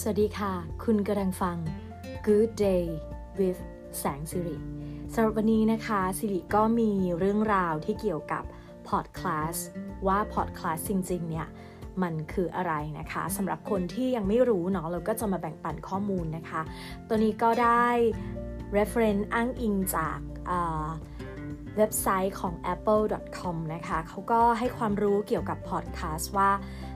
สวัสดีค่ะ คุณกำลังฟัง Good Day with แสงสิริสำหรับวันนี้นะคะสิริก็มีเรื่องราวที่เกี่ยวกับพอดคลาสว่าพอดคลาสจริงๆ เนี่ยมันคืออะไรนะคะสำหรับคนที่ยังไม่รู้เนาะเราก็จะมาแบ่งปันข้อมูลนะคะ ตัวนี้ก็ได้ reference อ้างอิงจากเว็บไซต์ของ apple.com นะคะเขาก็ให้ความรู้เกี่ยวกับพอดแคสต์ว่า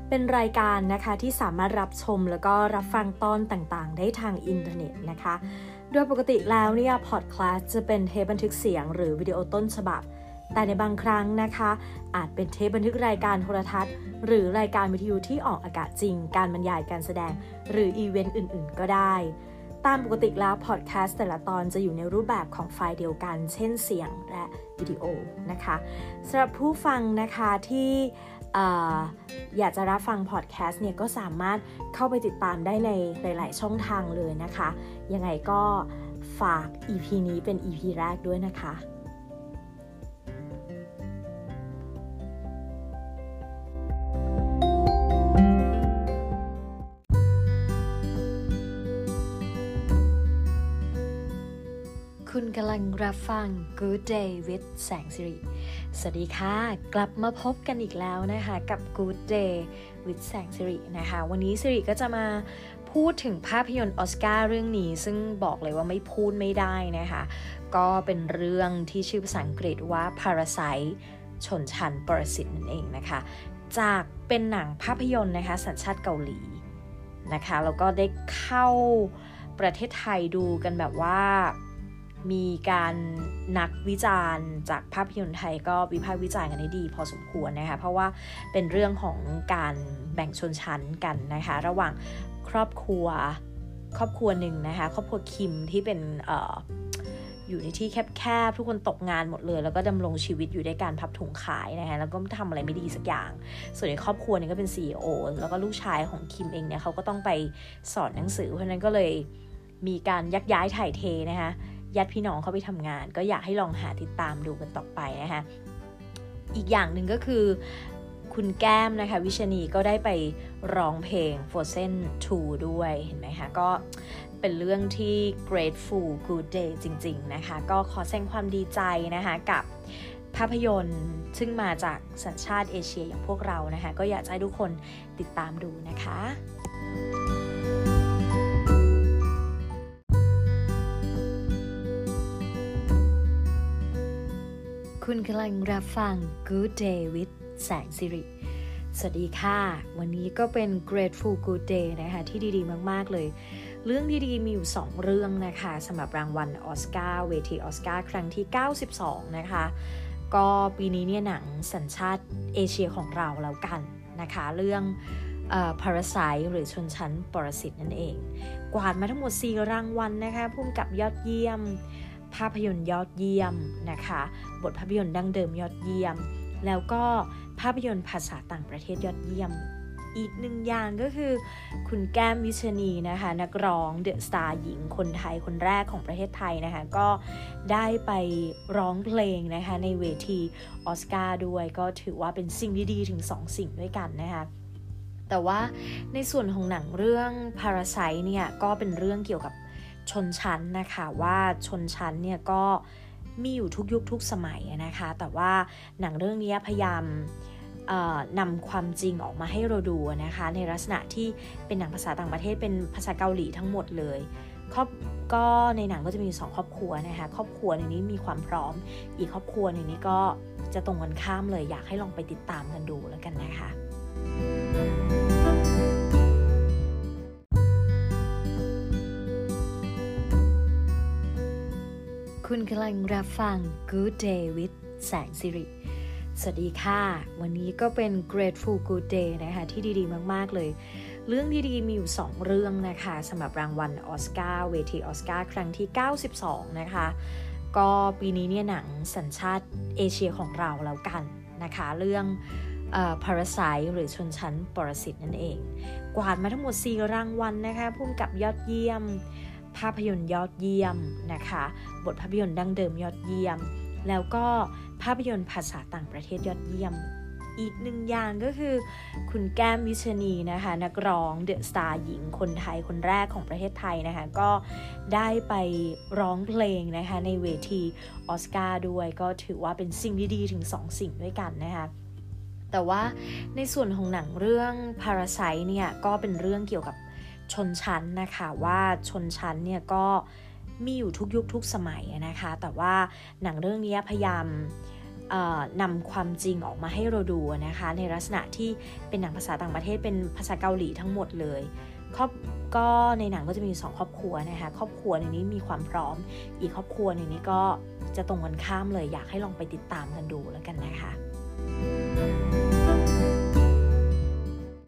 เป็นรายการนะคะที่สามารถรับชมแล้วก็รับฟังตอนต่างๆ ได้ทางอินเทอร์เน็ตนะคะ โดยปกติแล้วเนี่ยพอดแคสต์จะเป็นเทปบันทึกเสียงหรือวิดีโอต้นฉบับ แต่ในบางครั้งนะคะ อาจเป็นเทปบันทึกรายการโทรทัศน์ หรือรายการวิทยุที่ออกอากาศจริง การบรรยายการแสดง หรืออีเวนต์อื่น ๆ ก็ได้ตามปกติแล้วพอดแคสต์แต่ละตอนจะอยู่ในรูปแบบของไฟล์เดียวกัน เช่นเสียงและวิดีโอนะคะสำหรับผู้ฟังนะคะที่ อยากจะรับฟังพอดแคสต์เนี่ยก็สามารถเข้าไปติดตามได้ในหลาย ๆ ช่องทางเลยนะคะ ยังไงก็ฝาก EP นี้เป็น EP แรกด้วยนะคะ กำลังรับฟัง Good Day with แสงสิริ สวัสดีค่ะ กลับมาพบกันอีกแล้วนะคะ กับ Good Day with แสงสิรินะคะ วันนี้สิริก็จะมาพูดถึงภาพยนตร์ออสการ์เรื่องนี้ ซึ่งบอกเลยว่าไม่พูดไม่ได้นะคะ ก็เป็นเรื่องที่ชื่อภาษาอังกฤษว่า Parasite ชนชั้นปรสิตนั่นเองนะคะ จากเป็นหนังภาพยนตร์นะคะ สัญชาติเกาหลีนะคะ แล้วก็ได้เข้าประเทศไทยดูกันแบบว่า มีการนักวิจารณ์ จากภาพยนตร์ไทยก็วิพากษ์วิจารณ์กันได้ดี พอสมควรนะคะ เพราะว่าเป็นเรื่องของการแบ่งชนชั้นกันนะคะ ระหว่างครอบครัวครอบครัวหนึ่งนะคะ ครอบครัวคิมที่เป็นออยู่ในที่แคบๆ ทุกคนตกงานหมดเลย แล้วก็ดำรงชีวิตอยู่ด้วยการพับถุงขายนะคะ แล้วก็ทำอะไรไม่ดีสักอย่าง ส่วนในครอบครัวนี้ก็เป็น CEO แล้วก็ลูกชายของคิมเองเนี่ยเขาก็ต้องไปสอนหนังสือ เพราะนั้นก็เลยมีการยักย้ายถ่ายเทนะคะ ญาติพี่น้องเขาไปทำงาน ก็อยากให้ลองหาติดตามดูกันต่อไปนะคะอีกอย่างหนึ่งก็คือคุณแก้มนะคะ วิชนีก็ได้ไปร้องเพลง Frozen 2 ด้วยเห็นไหมคะก็เป็นเรื่องที่ grateful good day จริง ๆ นะคะ ก็ขอแสดงความดีใจนะคะกับภาพยนตร์ซึ่งมาจากสัญชาติเอเชียอย่างพวกเรานะคะ ก็อยากให้ทุกคนติดตามดูนะคะ คุณกำลังรับฟัง Good Day with แสงสิริ สวัสดีค่ะ วันนี้ก็เป็น Grateful Good Day นะคะ ที่ดีๆ มาก ๆ เลย เรื่องดีๆ มีอยู่ 2 เรื่องนะคะสำหรับรางวัลออสการ์เวทีออสการ์ครั้งที่ 92 นะคะ ก็ปีนี้เนี่ยหนังสัญชาติเอเชียของเราแล้วกันนะคะ เรื่องพาราไซหรือชนชั้นปรสิตนั่นเอง กวาดมาทั้งหมด 4 รางวัลนะคะพุ่มกับยอดเยี่ยม ภาพยนตร์ยอดเยี่ยมนะคะ บทภาพยนตร์ดั้งเดิมยอดเยี่ยม แล้วก็ภาพยนตร์ภาษาต่างประเทศยอดเยี่ยม อีกหนึ่งอย่างก็คือ คุณแก้มวิชนีนะคะ นักร้องเดอะสตาร์หญิงคนไทยคนแรกของประเทศไทยนะคะ ก็ได้ไปร้องเพลงนะคะ ในเวทีออสการ์ด้วยก็ถือว่าเป็นสิ่งดีๆถึง 2 สิ่งด้วยกันนะคะแต่ว่าในส่วนของหนังเรื่อง Parasite เนี่ยก็เป็นเรื่องเกี่ยวกับ ชนชั้นนะคะว่าชนชั้นเนี่ยก็มีอยู่ทุกยุคทุกสมัยนะคะ แต่ว่าหนังเรื่องนี้พยายามนำความจริงออกมาให้เราดูนะคะ ในลักษณะที่เป็นหนังภาษาต่างประเทศเป็นภาษาเกาหลีทั้งหมดเลยครอบก็ในหนังก็จะมีสองครอบครัวนะคะ ครอบครัวในนี้มีความพร้อม อีกครอบครัวในนี้ก็จะตรงกันข้ามเลยอยากให้ลองไปติดตามกันดูแล้วกันนะคะ คุณกำลังรับฟัง Good Day with แสงสิริ สวัสดีค่ะ วันนี้ก็เป็น Grateful Good Day นะคะ ที่ดีๆ มาก ๆ เลย เรื่องดีๆ มีอยู่ 2 เรื่องนะคะสำหรับรางวัลออสการ์เวทีออสการ์ครั้งที่ 92 นะคะ ก็ปีนี้เนี่ยหนังสัญชาติเอเชียของเราแล้วกันนะคะ เรื่องพาราไซหรือชนชั้นปรสิตนั่นเอง กวาดมาทั้งหมด 4 รางวัลนะคะพุ่มกับยอดเยี่ยม ภาพยนตร์ยอดเยี่ยมนะคะ บทภาพยนตร์ดั้งเดิมยอดเยี่ยม แล้วก็ภาพยนตร์ภาษาต่างประเทศยอดเยี่ยม อีกหนึ่งอย่างก็คือ คุณแก้มวิชนีนะคะ นักร้องเดอะสตาร์หญิงคนไทยคนแรกของประเทศไทยนะคะ ก็ได้ไปร้องเพลงนะคะ ในเวทีออสการ์ด้วยก็ถือว่าเป็นสิ่งดีๆถึง 2 สิ่งด้วยกันนะคะแต่ว่าในส่วนของหนังเรื่อง Parasite เนี่ยก็เป็นเรื่องเกี่ยวกับ ชนชั้นนะคะว่าชนชั้นเนี่ยก็มีอยู่ทุกยุคทุกสมัยนะคะ แต่ว่าหนังเรื่องนี้พยายามนำความจริงออกมาให้เราดูนะคะ ในลักษณะที่เป็นหนังภาษาต่างประเทศเป็นภาษาเกาหลีทั้งหมดเลยครอบก็ในหนังก็จะมีสองครอบครัวนะคะครอบครัวในนี้มีความพร้อม อีกครอบครัวในนี้ก็จะตรงกันข้ามเลยอยากให้ลองไปติดตามกันดูแล้วกันนะคะ